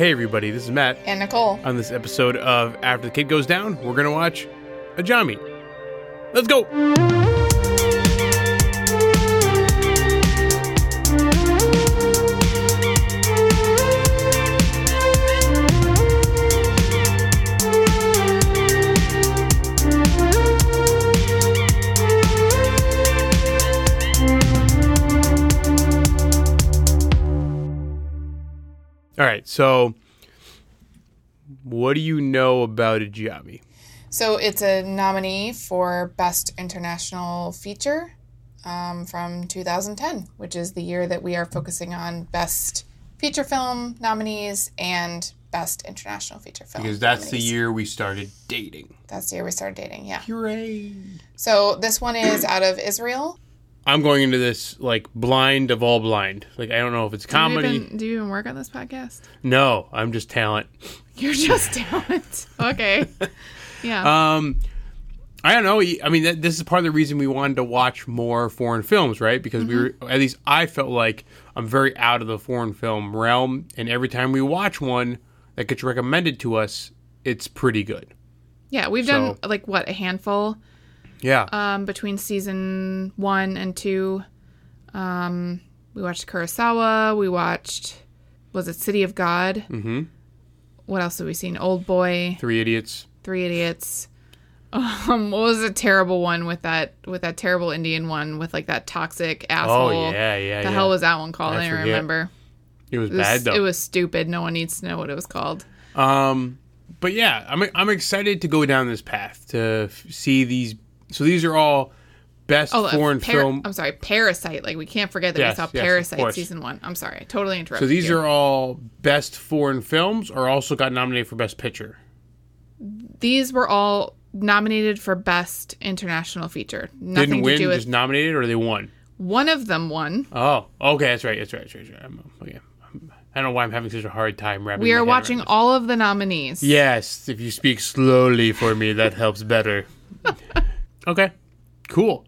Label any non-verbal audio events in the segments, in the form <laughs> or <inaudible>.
Hey, everybody, this is Matt. And Nicole. On this episode of After the Kid Goes Down, we're going to watch Ajami. Let's go! So what do you know about Ajami? So it's a nominee for Best International Feature um, from 2010, which is the year that we are focusing on Best Feature Film nominees and Best International Feature Film. Because that's nominees. the year we started dating. That's the year we started dating, yeah. Hooray! So this one is out of Israel. I'm going into this like blind of all blind. Like I don't know if it's comedy. Do you even, do you even work on this podcast? No, I'm just talent. You're just <laughs> talent. okay. Yeah. Um, I don't know. I mean, that, this is part of the reason we wanted to watch more foreign films, right? Because we were at least I felt like I'm very out of the foreign film realm, and every time we watch one that gets recommended to us, it's pretty good. yeah, we've so- done like what a handful Yeah. um, between season one and two. Um, we watched Kurosawa. We watched was it City of God? mm-hmm. What else have we seen? Old Boy, Three Idiots. Three Idiots. Um, what was a terrible one with that with that terrible Indian one with like that toxic asshole? Oh yeah, yeah. The yeah. hell was that one called? I I, don't remember. it was It was, bad though. it was stupid. No one needs to know what it was called. Um, but yeah, I'm I'm excited to go down this path to f- see these. So these are all best Oh, foreign Par- film. I'm sorry, Parasite. Like we can't forget that Yes, we saw yes, Parasite season one. I'm sorry, I totally interrupted. So these you. are all best foreign films, or also got nominated for best picture. These were all nominated for best international feature. Nothing Didn't to win, do with just nominated, or they won. one of them won. Oh, okay, that's right, that's right, that's right. That's right. I'm, okay. I'm, I don't know why I'm having such a hard time wrapping. We are watching all of the nominees. Yes, if you speak slowly for me, that helps better. <laughs> okay, cool.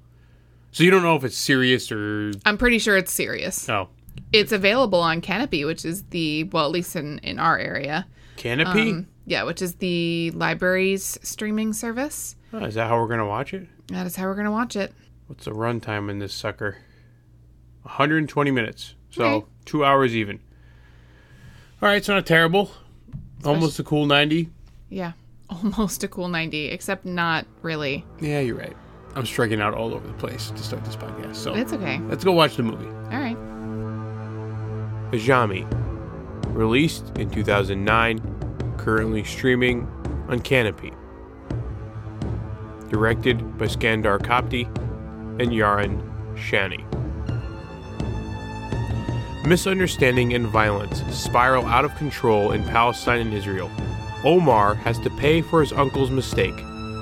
So you don't know if it's serious or I'm pretty sure it's serious. oh, It's available on Kanopy, which is the well, at least in in our area. Kanopy. Um, yeah, which is the library's streaming service. Oh, is that how we're gonna watch it? That is how we're gonna watch it. What's the runtime in this sucker? 120 minutes. So Okay. two hours even. All right, it's not terrible. Almost a cool 90. Yeah, almost a cool 90, except not really. Yeah, you're right. I'm striking out all over the place to start this podcast. So It's okay. let's go watch the movie. All right. Ajami, released in 2009, currently streaming on Kanopy. Directed by Scandar Copti and Yaron Shani. Misunderstanding and violence spiral out of control in Palestine and Israel. Omar has to pay for his uncle's mistake.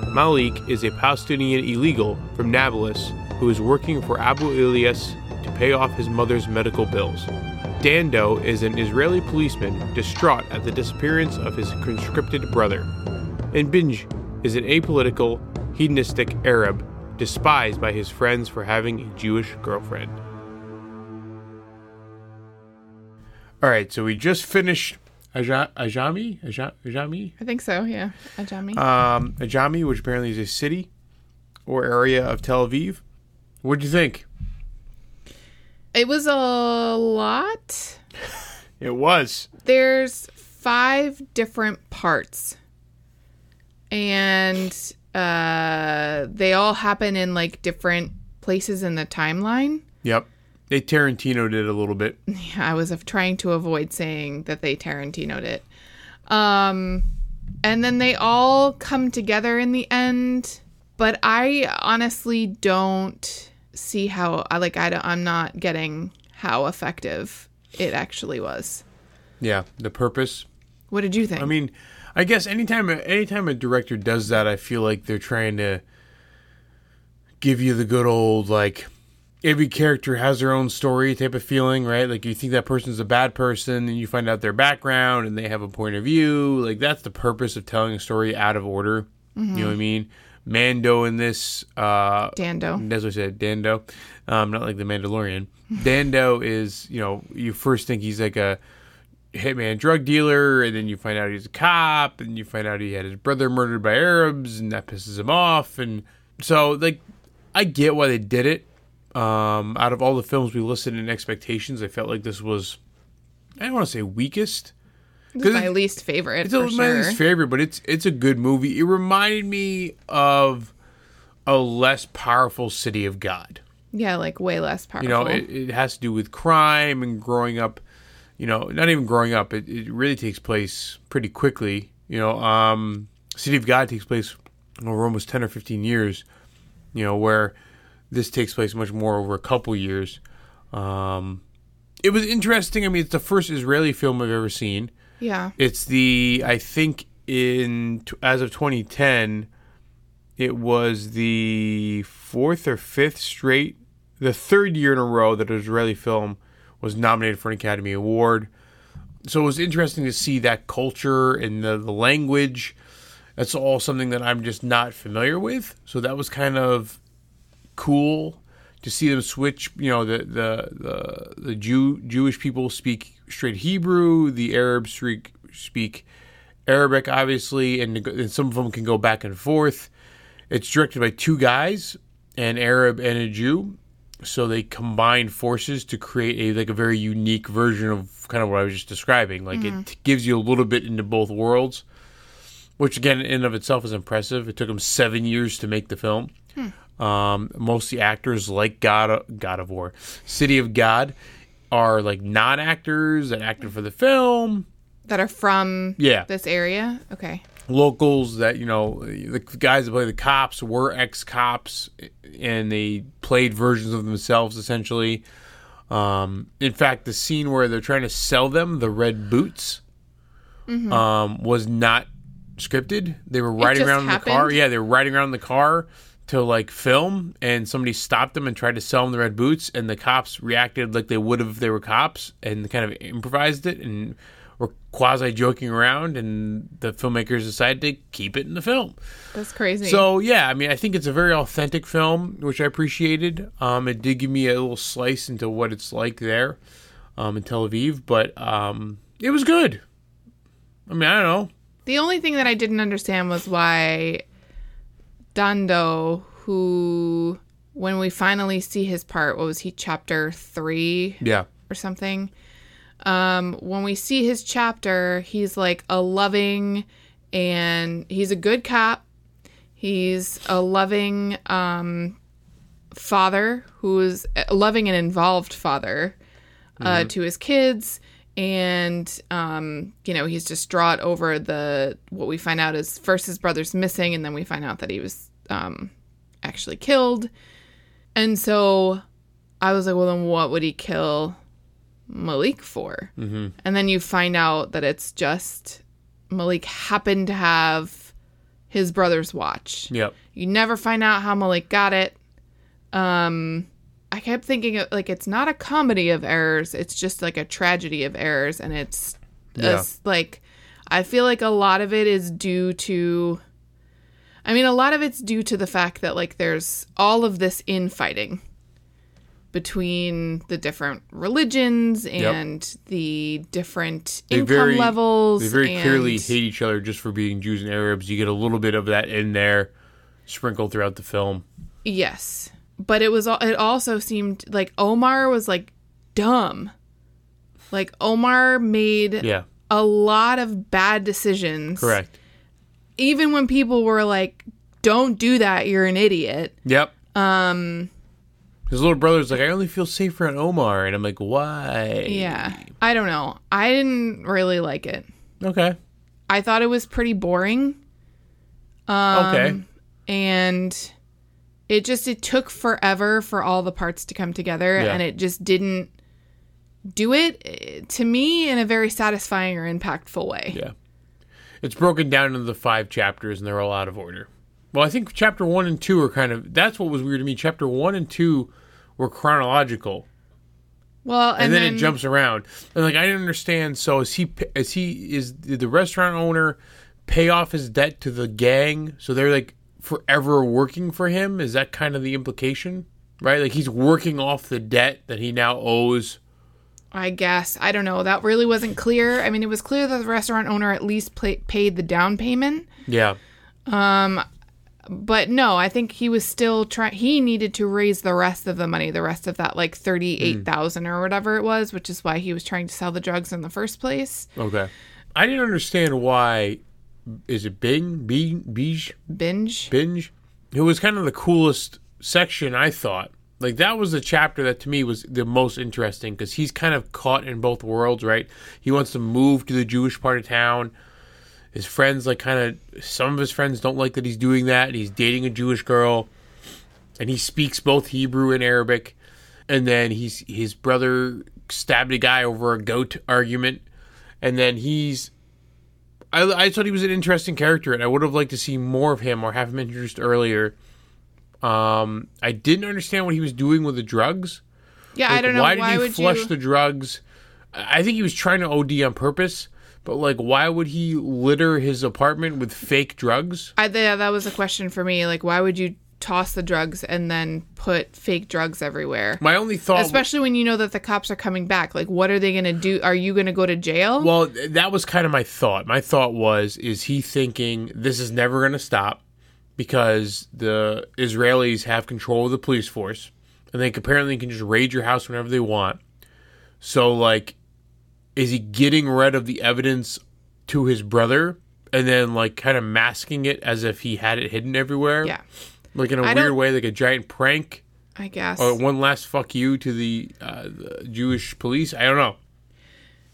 Malik is a Palestinian illegal from Nablus who is working for Abu Ilyas to pay off his mother's medical bills. Dando is an Israeli policeman distraught at the disappearance of his conscripted brother. And Binj is an apolitical, hedonistic Arab despised by his friends for having a Jewish girlfriend. All right, so we just finished Aja- Ajami, Aja- Ajami, I think so. Yeah, Ajami. um, Ajami, which apparently is a city or area of Tel Aviv. What'd you think? it was a lot. <laughs> It was. There's five different parts, and uh, they all happen in like different places in the timeline. Yep. They Tarantino did a little bit. <laughs> Yeah, I was trying to avoid saying that they Tarantinoed it. Um, and then they all come together in the end. But I honestly don't see how. I like. I don't, I'm not getting how effective it actually was. Yeah, the purpose. What did you think? I mean, I guess anytime anytime a director does that, I feel like they're trying to give you the good old like every character has their own story type of feeling, right? Like you think that person's a bad person, and you find out their background, and they have a point of view. Like that's the purpose of telling a story out of order. You know what I mean? Mando in this, uh, Dando. as I said, Dando, um, not like the Mandalorian. <laughs> Dando is, you know, you first think he's like a hitman drug dealer, and then you find out he's a cop, and you find out he had his brother murdered by Arabs, and that pisses him off. And so, like, I get why they did it. Um, out of all the films we listed in expectations, I felt like this was, I don't want to say weakest. Is my least favorite It's a, sure. my least favorite, but it's it's a good movie. It reminded me of a less powerful City of God. yeah, like way less powerful. You know, it, it has to do with crime and growing up. You know, not even growing up. It, it really takes place pretty quickly. You know, um, City of God takes place over almost ten or fifteen years. You know, where this takes place much more over a couple years. Um, it was interesting. I mean, it's the first Israeli film I've ever seen. yeah. It's the I think in as of 2010, it was the fourth or fifth straight, the third year in a row that an Israeli film was nominated for an Academy Award. So it was interesting to see that culture and the, the language. That's all something that I'm just not familiar with. So that was kind of cool to see them switch. You know, the the the, the Jew Jewish people speak straight Hebrew. The Arabs speak speak Arabic, obviously, and, and some of them can go back and forth. It's directed by two guys, an Arab and a Jew. So they combine forces to create a like a very unique version of kind of what I was just describing. Like it mm-hmm. gives you a little bit into both worlds, which again in and of itself is impressive. It took them seven years to make the film. Hmm. Um, most of the actors, like God, of, God of War, City of God, are like non-actors that acted for the film. That are from Yeah, this area. Okay. locals that you know the guys that play the cops were ex-cops and they played versions of themselves essentially. Um, in fact the scene where they're trying to sell them the red boots um, was not scripted. They were riding around in the car. yeah they were riding around in the car to like film and somebody stopped them and tried to sell them the red boots and the cops reacted like they would have if they were cops and kind of improvised it and were quasi joking around and the filmmakers decided to keep it in the film. That's crazy. so yeah i mean i think it's a very authentic film which i appreciated. Um, it did give me a little slice into what it's like there um, in tel aviv but um, it was good. I mean i don't know. The only thing that I didn't understand was why Dando, who when we finally see his part, what was he, chapter three yeah or something? Um, when we see his chapter, he's like a loving and he's a good cop. He's a loving um, father who is a loving and involved father uh, to his kids. And um, you know he's distraught over the what we find out is first his brother's missing, and then we find out that he was um, actually killed. And so I was like, well, then what would he kill Malik for? Mm-hmm. And then you find out that it's just Malik happened to have his brother's watch. yep You never find out how Malik got it. Um, I kept thinking of, like it's not a comedy of errors; it's just like a tragedy of errors, and it's Yeah. like I feel like a lot of it is due to. I mean, a lot of it's due to the fact that like there's all of this infighting between the different religions and the different They income very- levels. they very and- clearly hate each other just for being jews and arabs you get a little bit of that in there sprinkled throughout the film Yes. But it was it also seemed like Omar was like dumb. Like Omar made yeah a lot of bad decisions. correct Even when people were like don't do that, you're an idiot. Yep. Um, his little brother's like, I only feel safer on Omar, and I'm like, why? Yeah. I don't know. I didn't really like it. Okay. I thought it was pretty boring. Um, Okay. and it just it took forever for all the parts to come together Yeah. and it just didn't do it eh, to me in a very satisfying or impactful way Yeah. It's broken down into the five chapters, and they're all out of order. Well, I think chapter one and two are kind of. That's what was weird to me. Chapter one and two were chronological, well and, and, then, it jumps around. And like, I didn't understand. So is he? Is he? Is did the restaurant owner pay off his debt to the gang? So they're like forever working for him. Is that kind of the implication? Right? Like he's working off the debt that he now owes I guess I don't know. That really wasn't clear. I mean, it was clear that the restaurant owner at least paid the down payment, Yeah. Um, but no, I think he was still trying. He needed to raise the rest of the money, the rest of that like thirty eight thousand or whatever it was, which is why he was trying to sell the drugs in the first place. Okay. I didn't understand why. Is it Bing? Bing? Beige? Binge. Binge? It was kind of the coolest section, I thought. Like, that was the chapter that to me was the most interesting because he's kind of caught in both worlds, right? He wants to move to the Jewish part of town. His friends, like, kind of, some of his friends don't like that he's doing that. And he's dating a Jewish girl. And he speaks both Hebrew and Arabic. And then he's his brother stabbed a guy over a goat argument. And then he's I, I thought he was an interesting character, and I would have liked to see more of him or have him introduced earlier. Um, I didn't understand what he was doing with the drugs. Yeah, I Like, don't know. Why Why, did he would flush you? the drugs? I I think he was trying to OD on purpose, but like, why would he litter his apartment with fake drugs? I, yeah, that was a question for me. Like, why would you toss the drugs and then put fake drugs everywhere? My only thought, Especially when you know that the cops are coming back. Like, what are they going to do? Are you going to go to jail? well, that was kind of my thought. My thought was, is he thinking this is never going to stop because the Israelis have control of the police force, and they apparently can just raid your house whenever they want. So, like, is he getting rid of the evidence to his brother and then, like, kind of masking it as if he had it hidden everywhere? yeah, Like, in a I weird way, like a giant prank I guess. or one last fuck you to the, uh, the Jewish police? I don't know.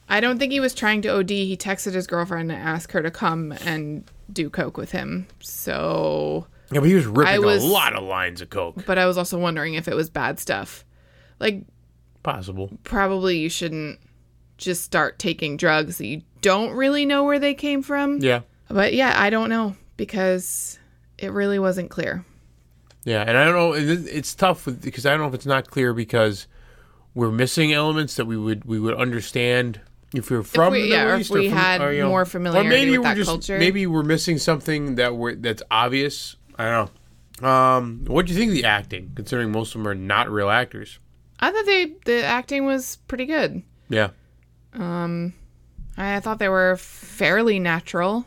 I don't think he was trying to OD. He texted his girlfriend and asked her to come and do coke with him. So, Yeah, but he was ripping was- a lot of lines of coke. but I was also wondering if it was bad stuff. Like, Possible. probably you shouldn't just start taking drugs that you don't really know where they came from. Yeah. But yeah, I don't know because it really wasn't clear. Yeah, and I don't know. It's tough with, because I don't know if it's not clear because we're missing elements that we would we would understand if we were from we- the yeah, Middle or if East we from- had you know, more or familiarity maybe with we're that just, culture. Maybe we're missing something that we're that's obvious. I don't know. Um, what do you think of the acting? Considering most of them are not real actors. I thought they the acting was pretty good. Yeah. I thought they were fairly natural.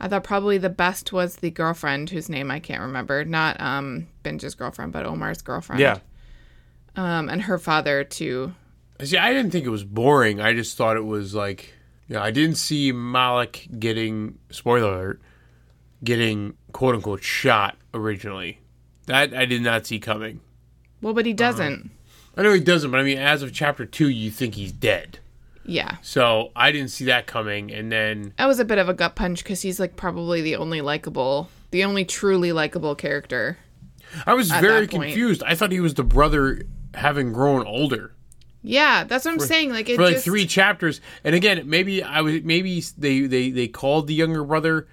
I thought probably the best was the girlfriend whose name I can't remember. Not um Binge's girlfriend, but Omar's girlfriend. Yeah. Um and her father too. See, I didn't think it was boring. I just thought it was like, yeah, I didn't see Malik getting spoiler alert, getting quote unquote shot originally. That I did not see coming. Well, but he doesn't. I know he doesn't, but I mean, as of chapter two, you think he's dead. Yeah. So I didn't see that coming, and then That was a bit of a gut punch because he's like probably the only likable, the only truly likable character. I was very confused. I thought he was the brother having grown older Yeah, that's what I'm saying. Like it for like just, three chapters. And again, maybe I was maybe they they they called the younger brother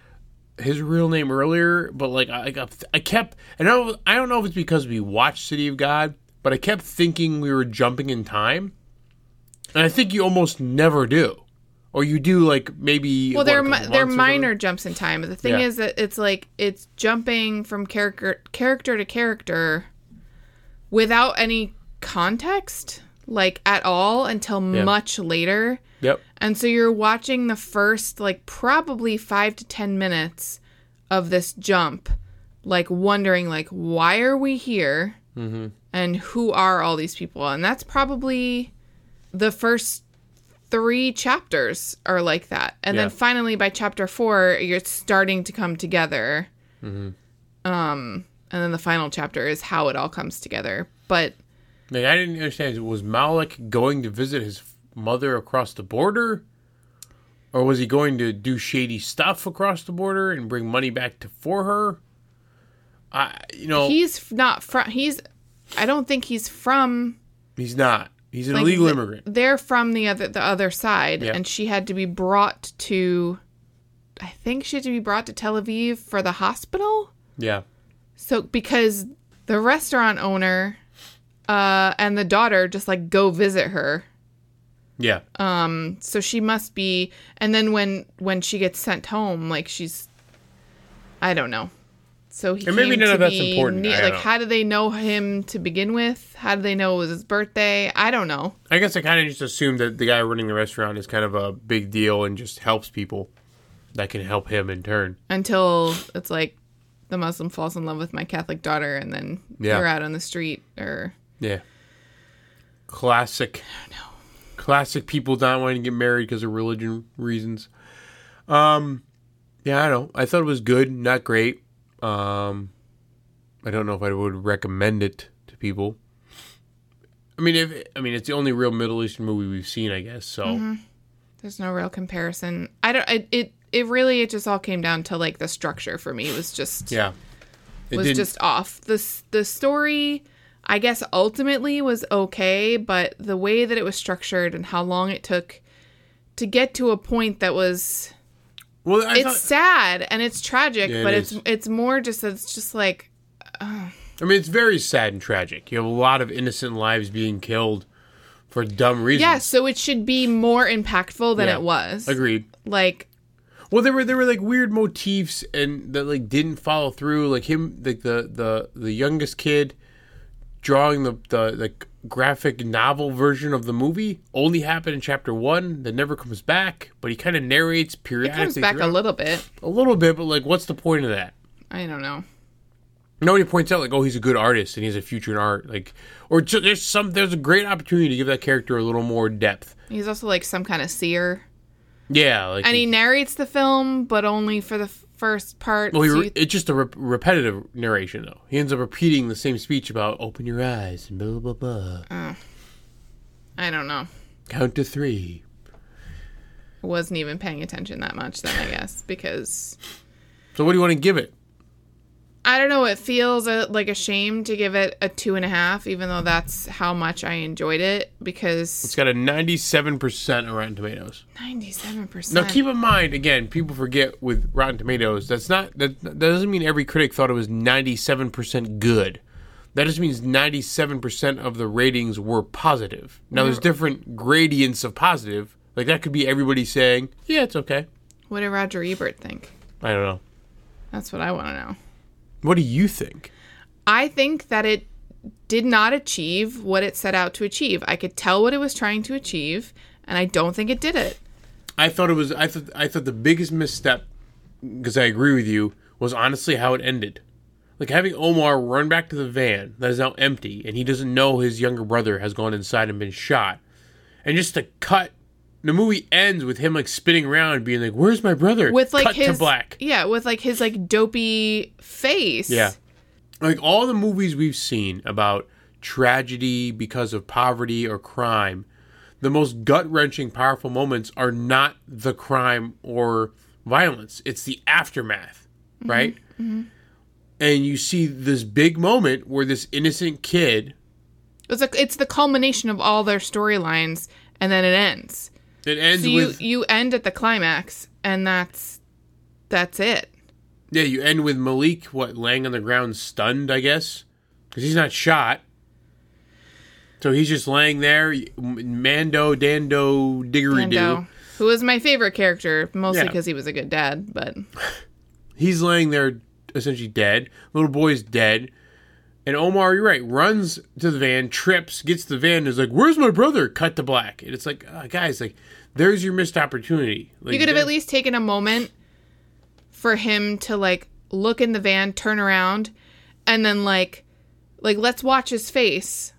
his real name earlier, but like I I, I kept and I don't I don't know if it's because we watched City of God, but I kept thinking we were jumping in time, and I think you almost never do, or you do like maybe Well, what, they're mi- they're minor something? jumps in time. But the thing Yeah. is that it's like it's jumping from character character to character without any context, like at all, until much later. Yep. And so you're watching the first like probably five to ten minutes of this jump, like wondering like why are we here, Mm-hmm. and who are all these people? And that's probably the first three chapters are like that, and Yeah. then finally by chapter four, you're starting to come together. Um, and then the final chapter is how it all comes together. But Like I didn't understand. Was Malik going to visit his mother across the border, or was he going to do shady stuff across the border and bring money back to for her? I, you know, he's not from. He's. I don't think he's from he's not. He's an like, illegal the- immigrant. They're from the other the other side, Yeah. and she had to be brought to. I think she had to be brought to Tel Aviv for the hospital. Yeah, So because the restaurant owner, uh, and the daughter just like go visit her. yeah, Um, so she must be. And then when when she gets sent home, like she's. I don't know. So he And maybe came none to of that's important, ne- like, know. how do they know him to begin with? How do they know it was his birthday? I don't know. I guess I kind of just assumed that the guy running the restaurant is kind of a big deal and just helps people that can help him in turn. Until it's like the Muslim falls in love with my Catholic daughter, and then Yeah. you're out on the street, or Yeah. Classic. Classic people not wanting to get married because of religion reasons. Um, yeah, I don't know. I thought it was good, not great. Um, I don't know if I would recommend it to people. I mean, if I mean, it's the only real Middle Eastern movie we've seen, I guess. So there's no real comparison. I don't. I, it it really it just all came down to like the structure for me. It was just yeah, it was didn't- just off. The the story, I guess, ultimately was okay, but the way that it was structured and how long it took to get to a point that was well. I it's thought, sad and it's tragic, Yeah, it but is. it's it's more just it's just like I mean, it's very sad and tragic. You have a lot of innocent lives being killed for dumb reasons. yeah. So it should be more impactful than Yeah. it was. agreed. Like Well, there were there were like weird motifs and that like didn't follow through. Like him, like the the the youngest kid drawing the the like graphic novel version of the movie only happened in chapter one. That never comes back, but he kind of narrates it periodically. comes back a little bit. a little bit, but like, what's the point of that? I don't know. Nobody points out like, oh, he's a good artist and he has a future in art, like, or ju- there's some there's a great opportunity to give that character a little more depth. He's also like some kind of seer, Yeah, like and he narrates the film, but only for the first part. Well, re- you- it's just a re- repetitive narration, though. He ends up repeating the same speech about "open your eyes" and blah blah blah. Mm. I don't know. Count to three. wasn't even paying attention that much then i guess because So, what do you want to give it? I don't know it feels uh, like a shame to give it a two and a half even though that's how much i enjoyed it because It's got a ninety-seven percent on Rotten Tomatoes. 97% Now, keep in mind, again, people forget with Rotten Tomatoes. That's not that. That doesn't mean every critic thought it was ninety-seven percent good. That just means ninety-seven percent of the ratings were positive. Now, there's different gradients of positive. Like that could be everybody saying, "Yeah, it's okay." what did roger ebert think I don't know. that's what i want to know What do you think? i think that it did not achieve what it set out to achieve i could tell what it was trying to achieve and i don't think it did it I thought it was. I thought. I thought the biggest misstep, because I agree with you, was honestly how it ended. Like having Omar run back to the van that is now empty, and he doesn't know his younger brother has gone inside and been shot, and just to cut. The movie ends with him like spinning around, being like, "Where's my brother?" with like cut his to black. yeah with like his like dopey face Yeah. Like all the movies we've seen about tragedy because of poverty or crime, the most gut wrenching, powerful moments are not the crime or violence, it's the aftermath, mm-hmm. right? Mm-hmm. And you see this big moment where this innocent kid, It's like it's the culmination of all their storylines, and then it ends. It ends So you with you end at the climax, and that's that's it. yeah, you end with Malik what laying on the ground stunned, I guess, because he's not shot. So he's just laying there, Mando, Dando, Diggery Doo. Dando, who was my favorite character, mostly Yeah. because he was a good dad. But <laughs> He's laying there essentially dead. Little boy's dead. And Omar, you're right, runs to the van, trips, gets the van, and is like, Where's my brother? Cut to black. And it's like, uh, guys, like, there's your missed opportunity. Like, you could have at least taken a moment for him to like look in the van, turn around, and then like like let's watch his face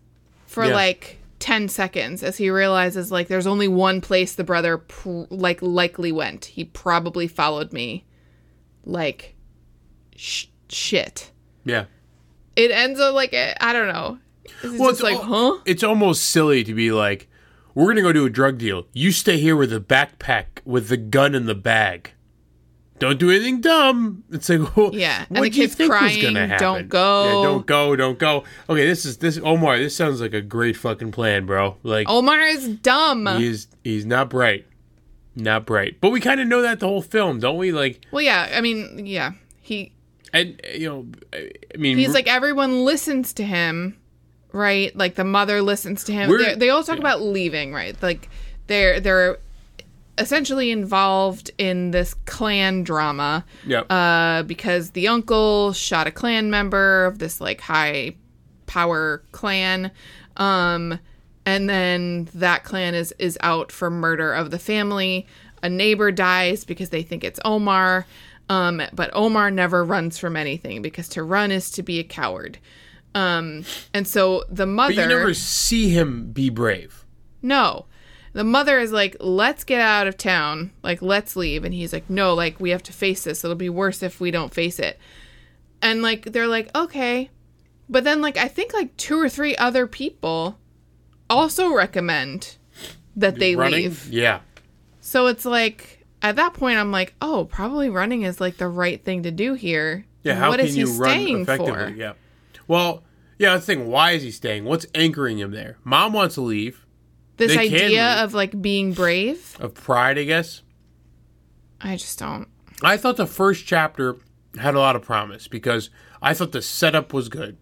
for Yeah. like 10 seconds as he realizes like there's only one place the brother pr- like likely went. He probably followed me like sh- shit. Yeah. It ends up like I don't know. It's just like, al- huh? It's almost silly to be like, We're going to go do a drug deal. You stay here with a backpack with the gun in the bag. Don't do anything dumb. It's like, <laughs> well, Yeah, and what the do you kid's think was crying, gonna happen? "Don't go." Yeah, don't go. Don't go. Okay, this is this Omar. This sounds like a great fucking plan, bro. Like, Omar is dumb. He's he's not bright, not bright. But we kind of know that the whole film, don't we? Like, well, yeah, I mean, yeah. He and you know, I mean, he's like everyone listens to him, right? Like the mother listens to him. They, they all talk yeah. about leaving, right? Like they're they're essentially involved in this clan drama Yep. uh, because the uncle shot a clan member of this like high power clan um, and then that clan is is out for murder of the family a neighbor dies because they think it's omar um, but omar never runs from anything because to run is to be a coward um, and so the mother but you never see him be brave. no. The mother is like, let's get out of town. Like, let's leave. And he's like, no, like, we have to face this. It'll be worse if we don't face it. And, like, they're like, okay. But then, like, I think, like, two or three other people also recommend that they Running? leave. Yeah. So it's like, at that point, I'm like, oh, probably running is, like, the right thing to do here. Yeah. How what can is he you run staying effectively? for? Yeah. Well, yeah. That's the thing. Why is he staying? What's anchoring him there? Mom wants to leave. This They idea of, like, being brave, Of pride, I guess. I just don't. I thought the first chapter had a lot of promise because I thought the setup was good.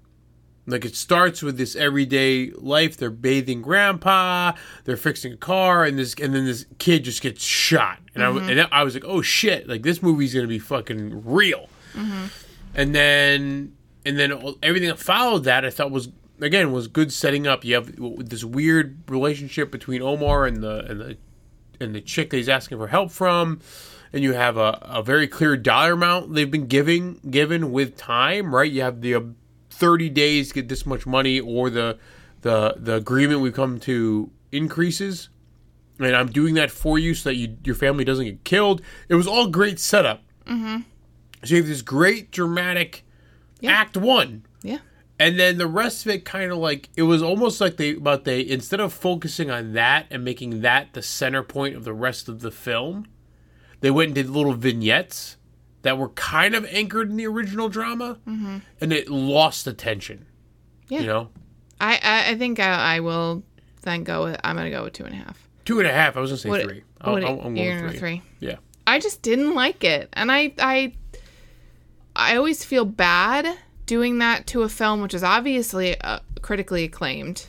Like it starts with this everyday life. They're bathing grandpa. They're fixing a car, and this, and then this kid just gets shot. And I, mm-hmm. and I was like, oh shit! Like this movie's gonna be fucking real. Mm-hmm. And then, and then everything that followed that, I thought was again was good setting up. You have this weird relationship between Omar and the and the and the chick that he's asking for help from, and you have a, a very clear dollar amount they've been giving given with time, right? You have the uh, thirty days to get this much money, or the the the agreement we've come to increases, and I'm doing that for you so that you your family doesn't get killed. It was all great setup. Mm-hmm. So you have this great dramatic act one. Yeah. And then the rest of it kind of like it was almost like they about they instead of focusing on that and making that the center point of the rest of the film, they went and did little vignettes that were kind of anchored in the original drama, and it lost the tension. Yeah. You know, I, I, I think I, I will then go with, I'm to go with two and a half. two and a half. I was gonna say What- three. what I'll, I'll, I'm going gonna with three. three. Yeah. I just didn't like it, and I I I always feel bad doing that to a film which is obviously uh, critically acclaimed,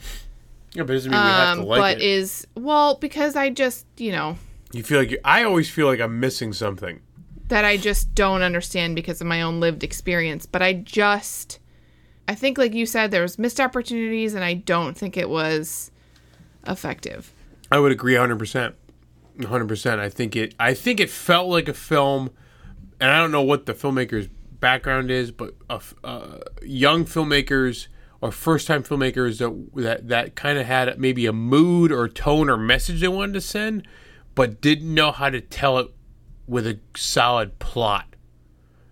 Yeah, but it doesn't mean we have um, to like but it. is well because I just you know you feel like you, I always feel like I'm missing something. That I just don't understand because of my own lived experience. But I just I think like you said there was missed opportunities, and I don't think it was effective. I would agree 100%. 100%. I think it I think it felt like a film and I don't know what the filmmaker's background is, but uh, uh, young filmmakers or first-time filmmakers that that, that kind of had maybe a mood or tone or message they wanted to send, but didn't know how to tell it with a solid plot.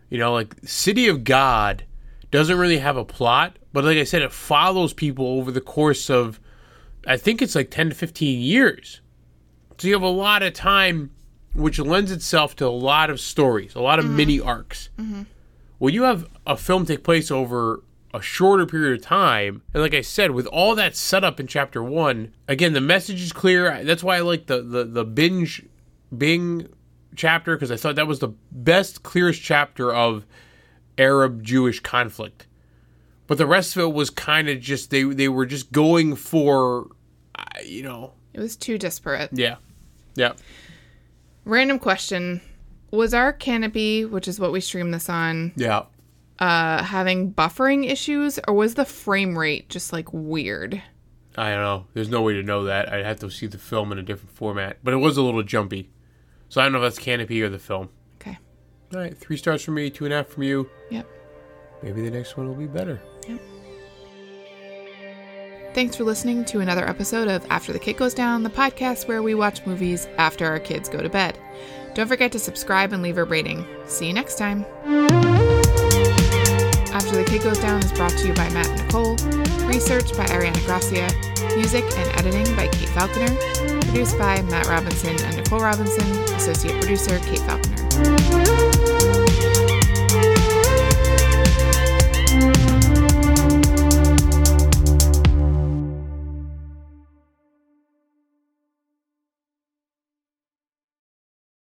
You know, like City of God doesn't really have a plot, but like I said, it follows people over the course of I think it's like 10 to 15 years. So you have a lot of time, which lends itself to a lot of stories, a lot of mm-hmm. mini arcs. Mm-hmm. When you have a film take place over a shorter period of time, and like I said, with all that setup in chapter one, again, the message is clear. That's why I like the, the, the binge Bing chapter, because I thought that was the best, clearest chapter of Arab Jewish conflict. But the rest of it was kind of just, they, they were just going for, you know, It was too disparate. yeah. Yeah. Random question: Was our kanopy, which is what we stream this on, Yeah. uh, having buffering issues, or was the frame rate just like weird? I don't know. There's no way to know that. I'd have to see the film in a different format. But it was a little jumpy. So I don't know if that's Kanopy or the film. Okay. All right. Three stars from me, two and a half from you. Yep. Maybe the next one will be better. Yep. Thanks for listening to another episode of After the Kid Goes Down, the podcast where we watch movies after our kids go to bed. Don't forget to subscribe and leave a rating. See you next time. After the Kid Goes Down is brought to you by Matt and Nicole, research by Ariana Gracia, music and editing by Kate Falconer, produced by Matt Robinson and Nicole Robinson, associate producer Kate Falconer.